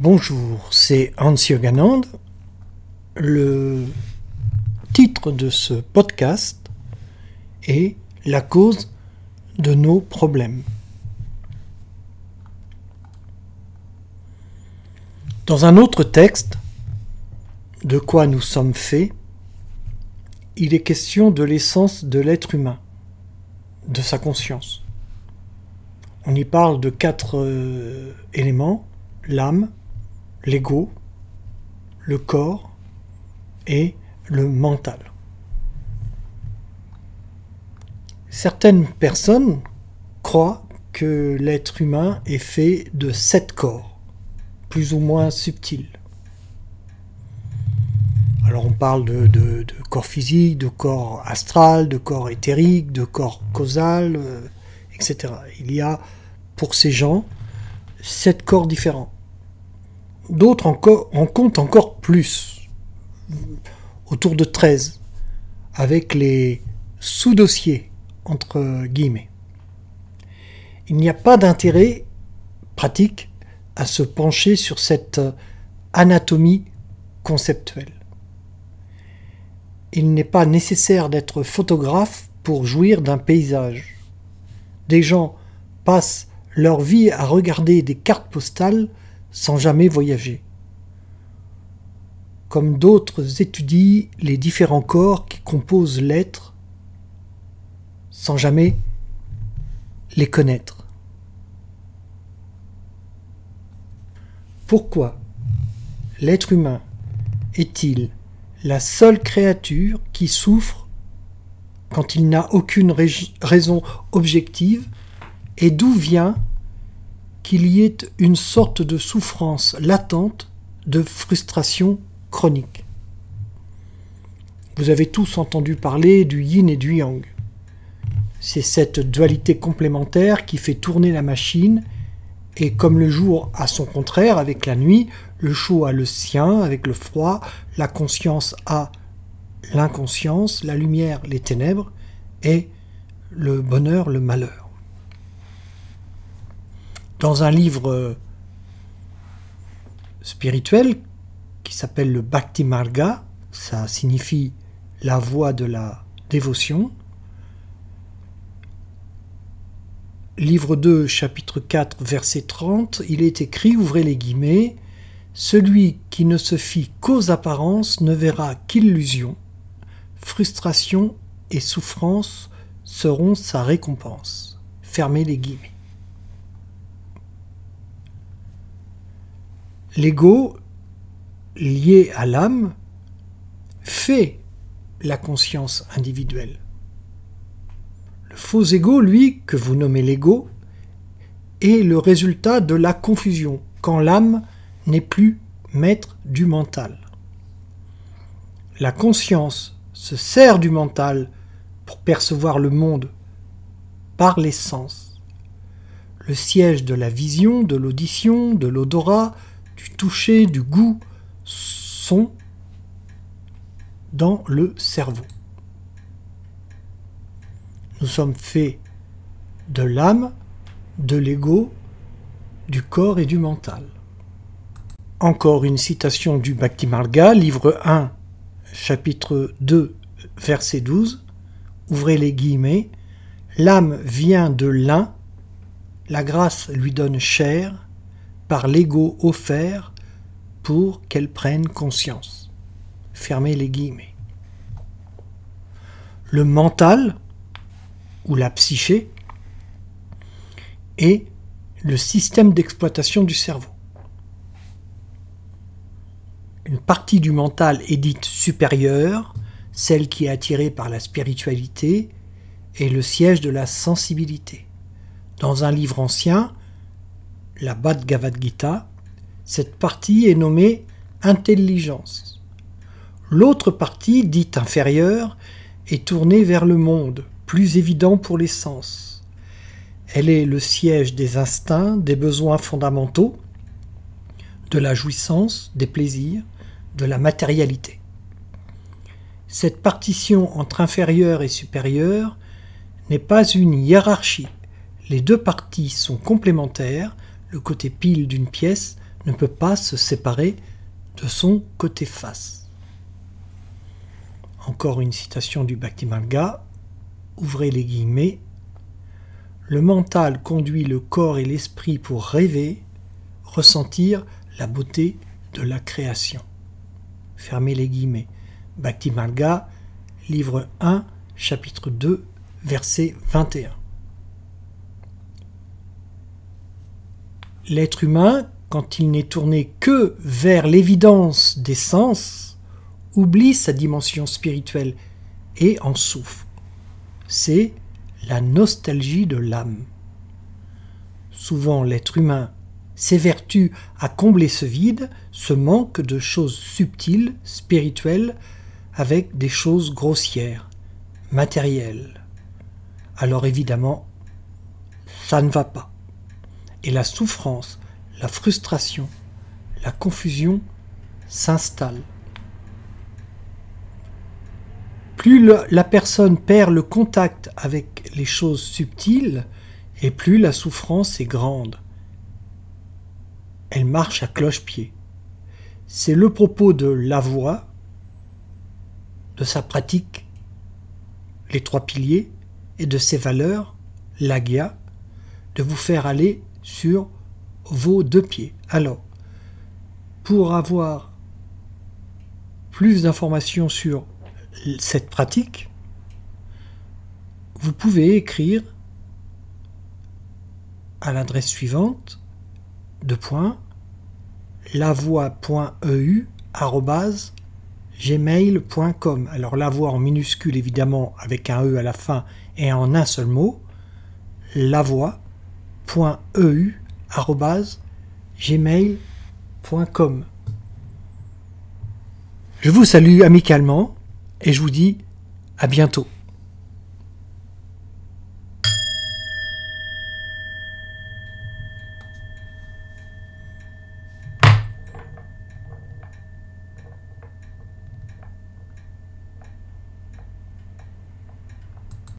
Bonjour, c'est Hans Yoganand. Le titre de ce podcast est La cause de nos problèmes. Dans un autre texte, De quoi nous sommes faits, il est question de l'essence de l'être humain, de sa conscience. On y parle de quatre euh, éléments, l'âme, l'ego, le corps et le mental. Certaines personnes croient que l'être humain est fait de sept corps, plus ou moins subtils. Alors on parle de, corps physique, de corps astral, de corps éthérique, de corps causal, euh, etc. Il y a pour ces gens sept corps différents. D'autres en comptent encore plus, autour de 13, avec les sous-dossiers, entre guillemets. Il n'y a pas d'intérêt pratique à se pencher sur cette anatomie conceptuelle. Il n'est pas nécessaire d'être photographe pour jouir d'un paysage. Des gens passent leur vie à regarder des cartes postales sans jamais voyager. Comme d'autres étudient les différents corps qui composent l'être sans jamais les connaître. Pourquoi l'être humain est-il la seule créature qui souffre quand il n'a aucune raison objective et d'où vient qu'il y ait une sorte de souffrance latente, de frustration chronique. Vous avez tous entendu parler du yin et du yang. C'est cette dualité complémentaire qui fait tourner la machine, et comme le jour a son contraire avec la nuit, le chaud a le sien avec le froid, la conscience a l'inconscience, la lumière les ténèbres, et le bonheur le malheur dans un livre euh, spirituel qui s'appelle le Bhakti Marga, ça signifie la voie de la dévotion. Livre 2, chapitre 4, verset 30, il est écrit, ouvrez les guillemets, Celui qui ne se fie qu'aux apparences ne verra qu'illusion, frustration et souffrance seront sa récompense. Fermez les guillemets. L'ego lié à l'âme fait la conscience individuelle. Le faux ego, lui, que vous nommez l'ego, est le résultat de la confusion, quand l'âme n'est plus maître du mental. La conscience se sert du mental pour percevoir le monde par les sens. Le siège de la vision, de l'audition, de l'odorat, du toucher, du goût sont dans le cerveau. Nous sommes faits de l'âme, de l'ego, du corps et du mental. Encore une citation du Bhakti Marga, livre 1, chapitre 2, verset 12. Ouvrez les guillemets. L'âme vient de l'un, la grâce lui donne chair, par l'ego offert pour qu'elle prenne conscience. Fermez les guillemets. Le mental, ou la psyché, est le système d'exploitation du cerveau. Une partie du mental est dite supérieure, celle qui est attirée par la spiritualité, est le siège de la sensibilité. Dans un livre ancien, la Bhagavad Gita, cette partie est nommée intelligence. L'autre partie, dite inférieure, est tournée vers le monde, plus évident pour les sens. Elle est le siège des instincts, des besoins fondamentaux, de la jouissance, des plaisirs, de la matérialité. Cette partition entre inférieur et supérieur n'est pas une hiérarchie. Les deux parties sont complémentaires, le côté pile d'une pièce ne peut pas se séparer de son côté face. Encore une citation du Bhakti-Malga, ouvrez les guillemets, le mental conduit le corps et l'esprit pour rêver, ressentir la beauté de la création. Fermez les guillemets. Bhakti Malga, livre 1, chapitre 2, verset 21. L'être humain, quand il n'est tourné que vers l'évidence des sens, oublie sa dimension spirituelle et en souffre. C'est la nostalgie de l'âme. Souvent l'être humain s'évertue à combler ce vide, ce manque de choses subtiles, spirituelles, avec des choses grossières, matérielles. Alors évidemment, ça ne va pas. Et la souffrance, la frustration, la confusion s'installent. Plus la personne perd le contact avec les choses subtiles, et plus la souffrance est grande. Elle marche à cloche-pied. C'est le propos de la voix, de sa pratique, les trois piliers, et de ses valeurs, l'agia, de vous faire aller sur vos deux pieds. Alors, pour avoir plus d'informations sur cette pratique, vous pouvez écrire à l'adresse suivante de point lavoie.eu gmail.com. Alors la voix en minuscule évidemment avec un E à la fin et en un seul mot. lavoie.eu Je vous salue amicalement et je vous dis à bientôt.